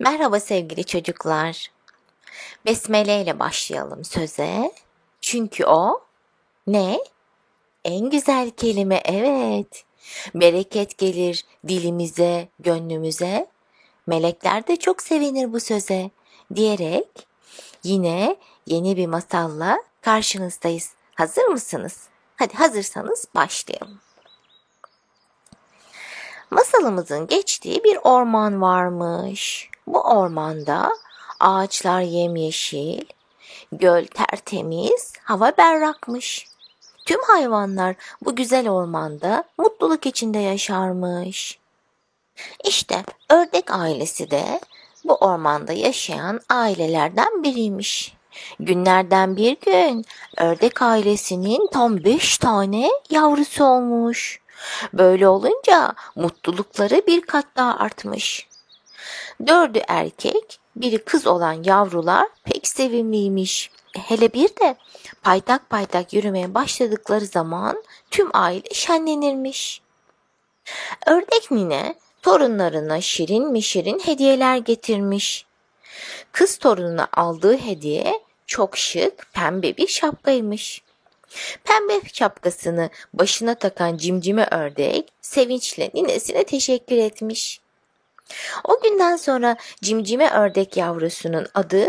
Merhaba sevgili çocuklar. Besmele ile başlayalım söze. Çünkü o ne? En güzel kelime evet. Bereket gelir dilimize, gönlümüze. Melekler de çok sevinir bu söze diyerek yine yeni bir masalla karşınızdayız. Hazır mısınız? Hadi hazırsanız başlayalım. Masalımızın geçtiği bir orman varmış. Bu ormanda ağaçlar yemyeşil, göl tertemiz, hava berrakmış. Tüm hayvanlar bu güzel ormanda mutluluk içinde yaşarmış. İşte ördek ailesi de bu ormanda yaşayan ailelerden biriymiş. Günlerden bir gün ördek ailesinin tam beş tane yavrusu olmuş. Böyle olunca mutlulukları bir kat daha artmış. Dördü erkek, biri kız olan yavrular pek sevimliymiş. Hele bir de paytak paytak yürümeye başladıkları zaman tüm aile şenlenirmiş. Ördek nine torunlarına şirin mi şirin hediyeler getirmiş. Kız torununa aldığı hediye çok şık pembe bir şapkaymış. Pembe şapkasını başına takan cimcime ördek sevinçle ninesine teşekkür etmiş. O günden sonra cimcime ördek yavrusunun adı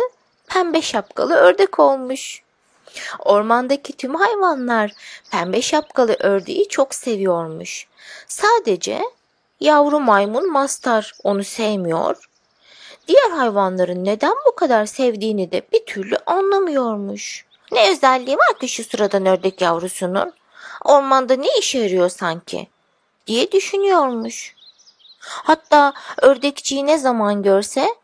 pembe şapkalı ördek olmuş. Ormandaki tüm hayvanlar pembe şapkalı ördeği çok seviyormuş. Sadece yavru maymun mastar onu sevmiyor. Diğer hayvanların neden bu kadar sevdiğini de bir türlü anlamıyormuş. Ne özelliği var ki şu sıradan ördek yavrusunun? Ormanda ne işe yarıyor sanki? diye düşünüyormuş. Hatta ördekçiyi ne zaman görse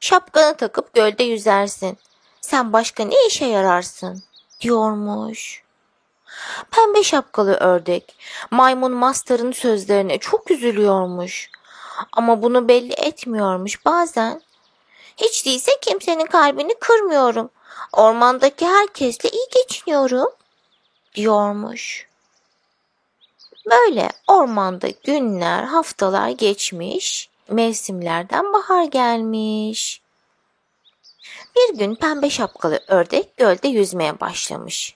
şapkanı takıp gölde yüzersin. Sen başka ne işe yararsın diyormuş. Pembe şapkalı ördek maymun master'ın sözlerine çok üzülüyormuş. Ama bunu belli etmiyormuş bazen. Hiç değilse kimsenin kalbini kırmıyorum. Ormandaki herkesle iyi geçiniyorum diyormuş. Böyle ormanda günler, haftalar geçmiş, mevsimlerden bahar gelmiş. Bir gün pembe şapkalı ördek gölde yüzmeye başlamış.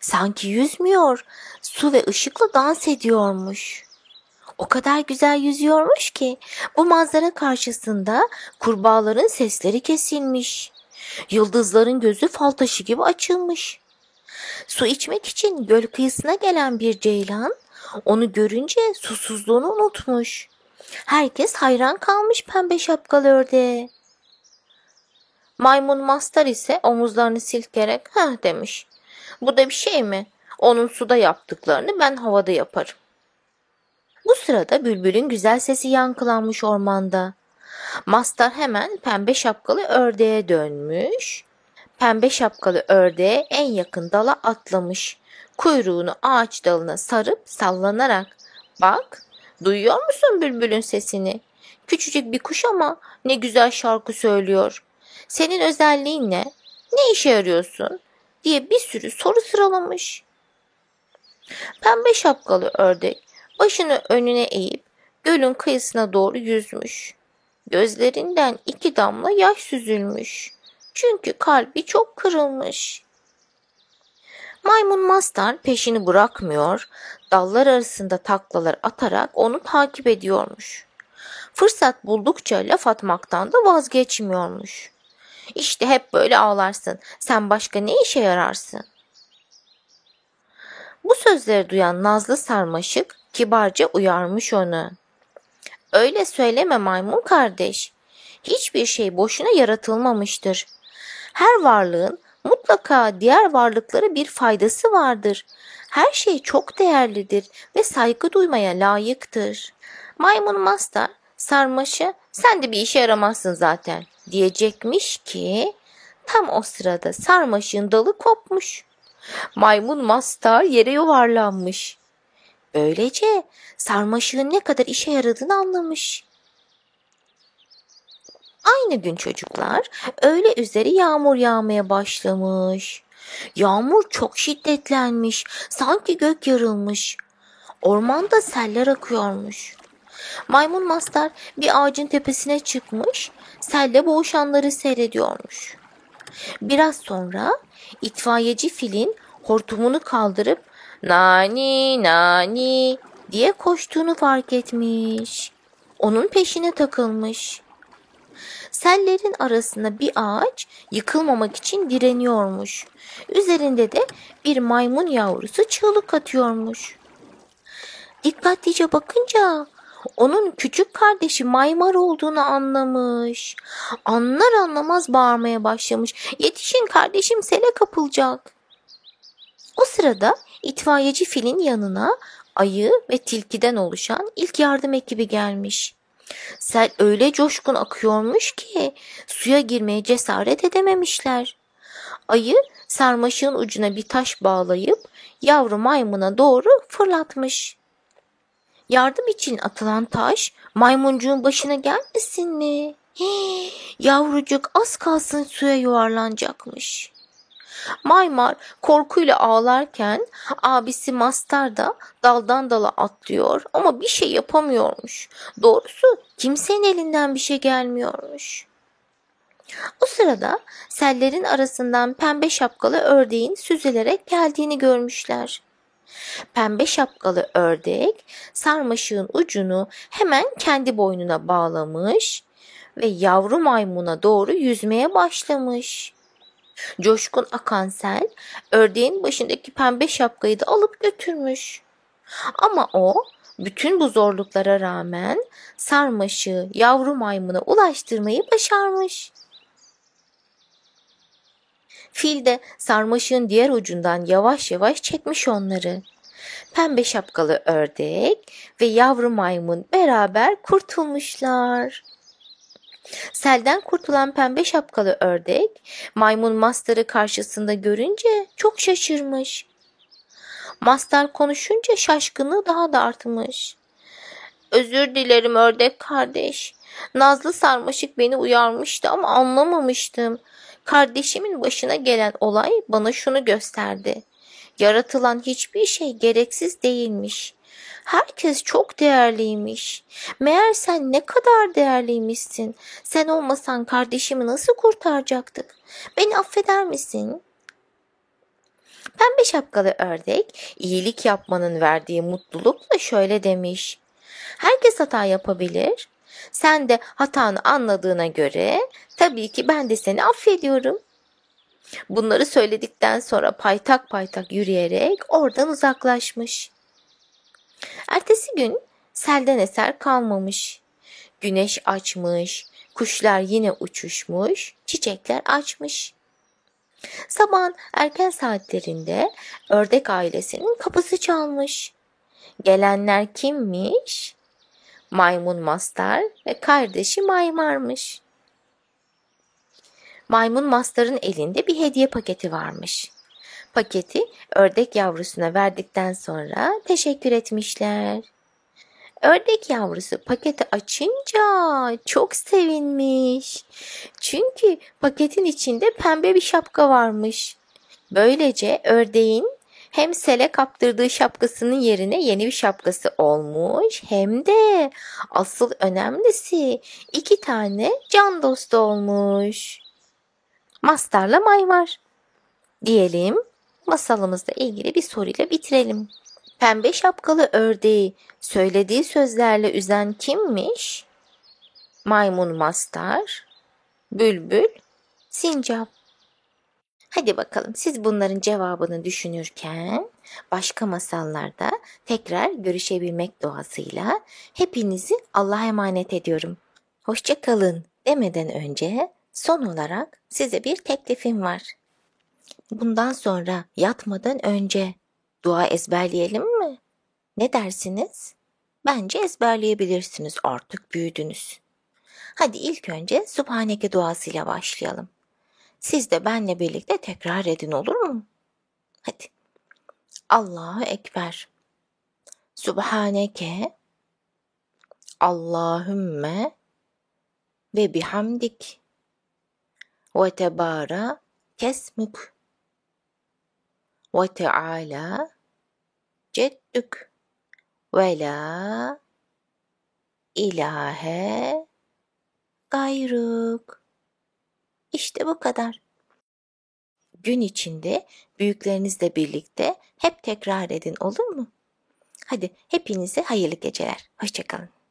Sanki yüzmüyor, su ve ışıkla dans ediyormuş. O kadar güzel yüzüyormuş ki bu manzara karşısında kurbağaların sesleri kesilmiş. Yıldızların gözü fal taşı gibi açılmış. Su içmek için göl kıyısına gelen bir ceylan onu görünce susuzluğunu unutmuş. Herkes hayran kalmış pembe şapkalı ördeğe. Maymun Mastar ise omuzlarını silkerek ha demiş. Bu da bir şey mi? Onun suda yaptıklarını ben havada yaparım. Bu sırada bülbülün güzel sesi yankılanmış ormanda. Mastar hemen pembe şapkalı ördeğe dönmüş. Pembe şapkalı ördeğe en yakın dala atlamış. Kuyruğunu ağaç dalına sarıp sallanarak bak duyuyor musun bülbülün sesini? Küçücük bir kuş ama ne güzel şarkı söylüyor. Senin özelliğin ne? Ne işe yarıyorsun? diye bir sürü soru sıralamış. Pembe şapkalı ördek başını önüne eğip gölün kıyısına doğru yüzmüş. Gözlerinden iki damla yaş süzülmüş. Çünkü kalbi çok kırılmış. Maymun Mastar peşini bırakmıyor, dallar arasında taklalar atarak onu takip ediyormuş. Fırsat buldukça laf atmaktan da vazgeçmiyormuş. İşte hep böyle ağlarsın. Sen başka ne işe yararsın? Bu sözleri duyan Nazlı Sarmaşık kibarca uyarmış onu. Öyle söyleme maymun kardeş. Hiçbir şey boşuna yaratılmamıştır. Her varlığın mutlaka diğer varlıklara bir faydası vardır. Her şey çok değerlidir ve saygı duymaya layıktır. Maymun Master sarmaşı sen de bir işe yaramazsın zaten diyecekmiş ki tam o sırada sarmaşığın dalı kopmuş. Maymun Master yere yuvarlanmış. Böylece sarmaşığın ne kadar işe yaradığını anlamış. Aynı gün çocuklar öğle üzeri yağmur yağmaya başlamış. Yağmur çok şiddetlenmiş, sanki gök yarılmış. Ormanda seller akıyormuş. Maymun Mastar bir ağacın tepesine çıkmış, selle boğuşanları seyrediyormuş. Biraz sonra itfaiyeci filin hortumunu kaldırıp nani nani diye koştuğunu fark etmiş. Onun peşine takılmış. Sellerin arasında bir ağaç yıkılmamak için direniyormuş. Üzerinde de bir maymun yavrusu çığlık atıyormuş. Dikkatlice bakınca onun küçük kardeşi Maymar olduğunu anlamış. Anlar anlamaz bağırmaya başlamış. Yetişin kardeşim sele kapılacak. O sırada itfaiyeci filin yanına ayı ve tilkiden oluşan ilk yardım ekibi gelmiş. Sel öyle coşkun akıyormuş ki suya girmeye cesaret edememişler. Ayı sarmaşığın ucuna bir taş bağlayıp yavru maymuna doğru fırlatmış. Yardım için atılan taş maymuncuğun başına gelmesin mi? Hii, yavrucuk az kalsın suya yuvarlanacakmış. Maymar korkuyla ağlarken abisi Mastar da daldan dala atlıyor ama bir şey yapamıyormuş. Doğrusu kimsenin elinden bir şey gelmiyormuş. O sırada sellerin arasından pembe şapkalı ördeğin süzülerek geldiğini görmüşler. Pembe şapkalı ördek sarmaşığın ucunu hemen kendi boynuna bağlamış ve yavru maymuna doğru yüzmeye başlamış. Coşkun akan sel ördeğin başındaki pembe şapkayı da alıp götürmüş. Ama o bütün bu zorluklara rağmen sarmaşığı yavru maymuna ulaştırmayı başarmış. Fil de sarmaşığın diğer ucundan yavaş yavaş çekmiş onları. Pembe şapkalı ördek ve yavru maymun beraber kurtulmuşlar. Selden kurtulan pembe şapkalı ördek maymun Master'ı karşısında görünce çok şaşırmış. Master konuşunca şaşkınlığı daha da artmış. Özür dilerim ördek kardeş. Nazlı sarmaşık beni uyarmıştı ama anlamamıştım. Kardeşimin başına gelen olay bana şunu gösterdi. Yaratılan hiçbir şey gereksiz değilmiş. Herkes çok değerliymiş. Meğer sen ne kadar değerliymişsin. Sen olmasan kardeşimi nasıl kurtaracaktık? Beni affeder misin? Pembe şapkalı ördek iyilik yapmanın verdiği mutlulukla şöyle demiş. Herkes hata yapabilir. Sen de hatanı anladığına göre tabii ki ben de seni affediyorum. Bunları söyledikten sonra paytak paytak yürüyerek oradan uzaklaşmış. Ertesi gün selden eser kalmamış. Güneş açmış, kuşlar yine uçuşmuş, çiçekler açmış. Sabahın erken saatlerinde ördek ailesinin kapısı çalmış. Gelenler kimmiş? Maymun Mastar ve kardeşi Maymar'mış. Maymun Mastar'ın elinde bir hediye paketi varmış. Paketi ördek yavrusuna verdikten sonra teşekkür etmişler. Ördek yavrusu paketi açınca çok sevinmiş. Çünkü paketin içinde pembe bir şapka varmış. Böylece ördeğin hem sele kaptırdığı şapkasının yerine yeni bir şapkası olmuş hem de asıl önemlisi iki tane can dostu olmuş. Mastarla Maymar. Diyelim masalımızla ilgili bir soruyla bitirelim. Pembe şapkalı ördeği söylediği sözlerle üzen kimmiş? Maymun Mastar, Bülbül, Sincap. Hadi bakalım siz bunların cevabını düşünürken başka masallarda tekrar görüşebilmek doğasıyla hepinizi Allah'a emanet ediyorum. Hoşça kalın demeden önce son olarak size bir teklifim var. Bundan sonra yatmadan önce dua ezberleyelim mi? Ne dersiniz? Bence ezberleyebilirsiniz artık büyüdünüz. Hadi ilk önce Subhaneke duasıyla başlayalım. Siz de benle birlikte tekrar edin olur mu? Hadi. Allahu Ekber. Subhaneke Allahümme ve bihamdik ve tebara kesmük ve teala ceddük ve la ilahe, gayruk. İşte bu kadar. Gün içinde büyüklerinizle birlikte hep tekrar edin olur mu? Hadi hepinize hayırlı geceler. Hoşçakalın.